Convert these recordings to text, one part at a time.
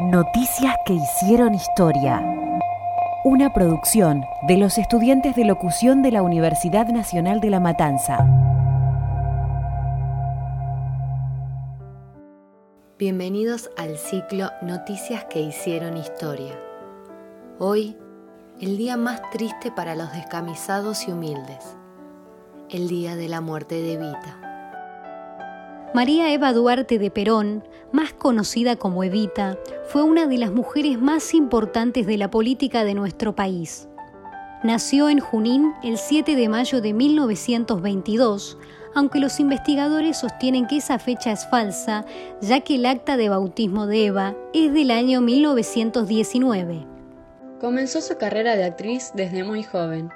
Noticias que hicieron historia. Una producción de los estudiantes de locución de la Universidad Nacional de La Matanza. Bienvenidos al ciclo Noticias que hicieron historia. Hoy, el día más triste para los descamisados y humildes. El día de la muerte de Evita. María Eva Duarte de Perón, más conocida como Evita, fue una de las mujeres más importantes de la política de nuestro país. Nació en Junín el 7 de mayo de 1922, aunque los investigadores sostienen que esa fecha es falsa, ya que el acta de bautismo de Eva es del año 1919. Comenzó su carrera de actriz desde muy joven.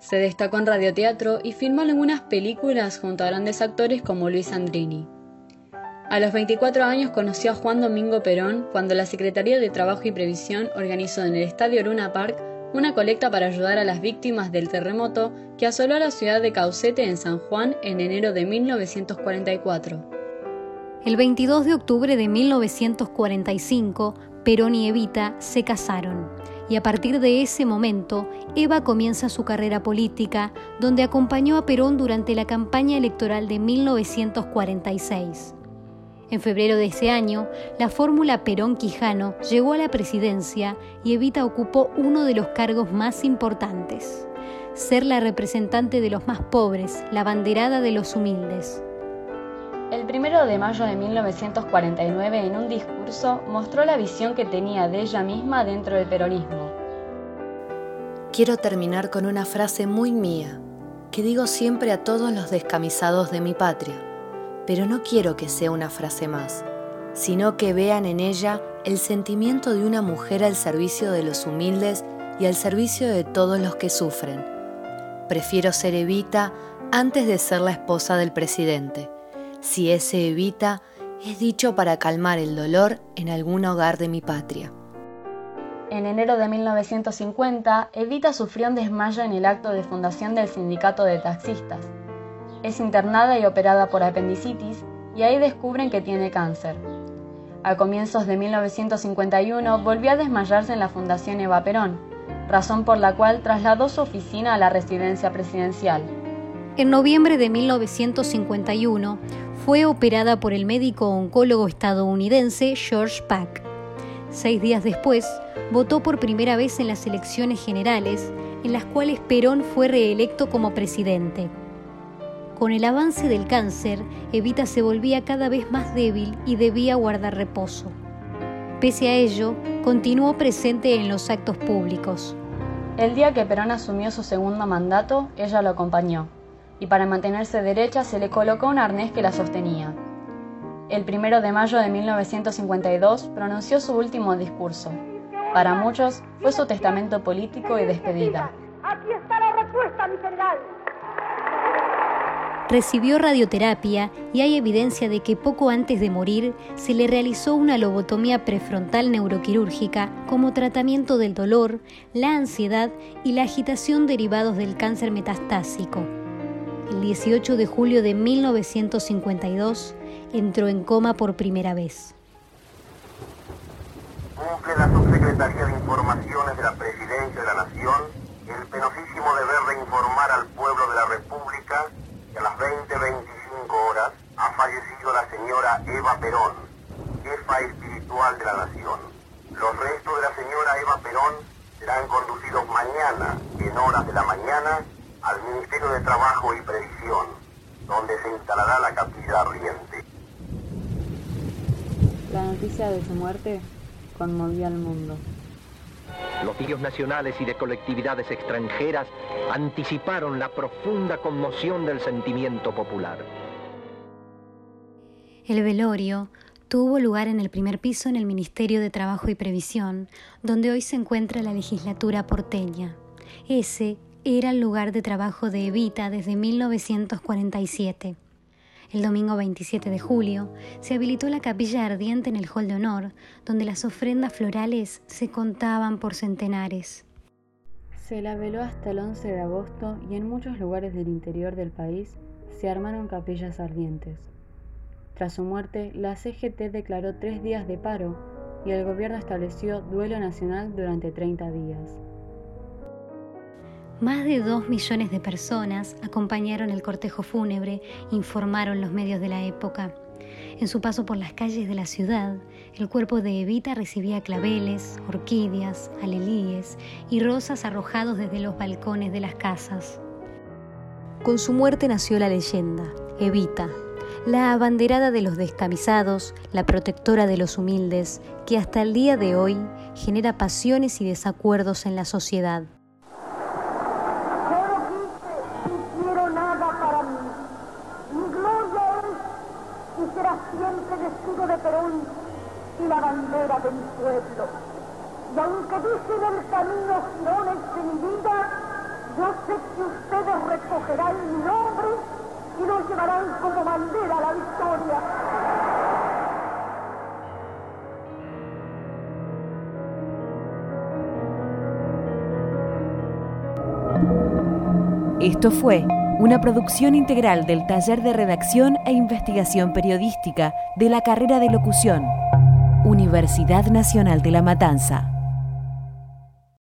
Se destacó en radioteatro y filmó algunas películas junto a grandes actores como Luis Andrini. A los 24 años conoció a Juan Domingo Perón cuando la Secretaría de Trabajo y Previsión organizó en el Estadio Luna Park una colecta para ayudar a las víctimas del terremoto que asoló a la ciudad de Caucete en San Juan en enero de 1944. El 22 de octubre de 1945, Perón y Evita se casaron y a partir de ese momento Eva comienza su carrera política, donde acompañó a Perón durante la campaña electoral de 1946. En febrero de ese año, la fórmula Perón-Quijano llegó a la presidencia y Evita ocupó uno de los cargos más importantes, ser la representante de los más pobres, la banderada de los humildes. El primero de mayo de 1949, en un discurso, mostró la visión que tenía de ella misma dentro del peronismo. Quiero terminar con una frase muy mía, que digo siempre a todos los descamisados de mi patria, pero no quiero que sea una frase más, sino que vean en ella el sentimiento de una mujer al servicio de los humildes y al servicio de todos los que sufren. Prefiero ser Evita antes de ser la esposa del presidente si ese evita es dicho para calmar el dolor en algún hogar de mi patria. En enero de 1950, Evita sufrió un desmayo en el acto de fundación del sindicato de taxistas. Es internada y operada por apendicitis y ahí descubren que tiene cáncer. A comienzos de 1951 volvió a desmayarse en la Fundación Eva Perón, razón por la cual trasladó su oficina a la residencia presidencial. En noviembre de 1951 fue operada por el médico oncólogo estadounidense George Pack. Seis días después, votó por primera vez en las elecciones generales, en las cuales Perón fue reelecto como presidente. Con el avance del cáncer, Evita se volvía cada vez más débil y debía guardar reposo. Pese a ello, continuó presente en los actos públicos. El día que Perón asumió su segundo mandato, ella lo acompañó y para mantenerse derecha se le colocó un arnés que la sostenía. El primero de mayo de 1952 pronunció su último discurso. Para muchos fue su testamento político y despedida. Aquí está la respuesta, mi general. Recibió radioterapia y hay evidencia de que poco antes de morir se le realizó una lobotomía prefrontal neuroquirúrgica como tratamiento del dolor, la ansiedad y la agitación derivados del cáncer metastásico el 18 de julio de 1952, entró en coma por primera vez la Subsecretaría de Informaciones de la Presidencia de la Nación el penosísimo deber de informar al pueblo de la República que a las 20.25 horas ha fallecido la señora Eva Perón, jefa espiritual de la Nación. Los restos de la señora Eva Perón serán conducidos mañana, en horas de la mañana, al Ministerio de Trabajo y Previsión, donde se instalará la capilla ardiente. La noticia de su muerte conmovió al mundo. Los medios nacionales y de colectividades extranjeras anticiparon la profunda conmoción del sentimiento popular. El velorio tuvo lugar en el primer piso en el Ministerio de Trabajo y Previsión, donde hoy se encuentra la legislatura porteña. Ese era el lugar de trabajo de Evita desde 1947. El domingo 27 de julio se habilitó la capilla ardiente en el hall de honor, donde las ofrendas florales se contaban por centenares. Se la veló hasta el 11 de agosto y en muchos lugares del interior del país se armaron capillas ardientes. Tras su muerte, la CGT declaró tres días de paro y el gobierno estableció duelo nacional durante 30 días. Más de dos millones de personas acompañaron el cortejo fúnebre, informaron los medios de la época. En su paso por las calles de la ciudad, el cuerpo de Evita recibía claveles, orquídeas, alelíes y rosas arrojados desde los balcones de las casas. Con su muerte nació la leyenda, Evita, la abanderada de los descamisados, la protectora de los humildes, que hasta el día de hoy genera pasiones y desacuerdos en la sociedad. Y aunque dicen el camino girones de mi vida, yo sé que ustedes recogerán mi nombre y lo llevarán como bandera a la victoria. Esto fue una producción integral del Taller de Redacción e Investigación Periodística de la carrera de locución, Universidad Nacional de La Matanza.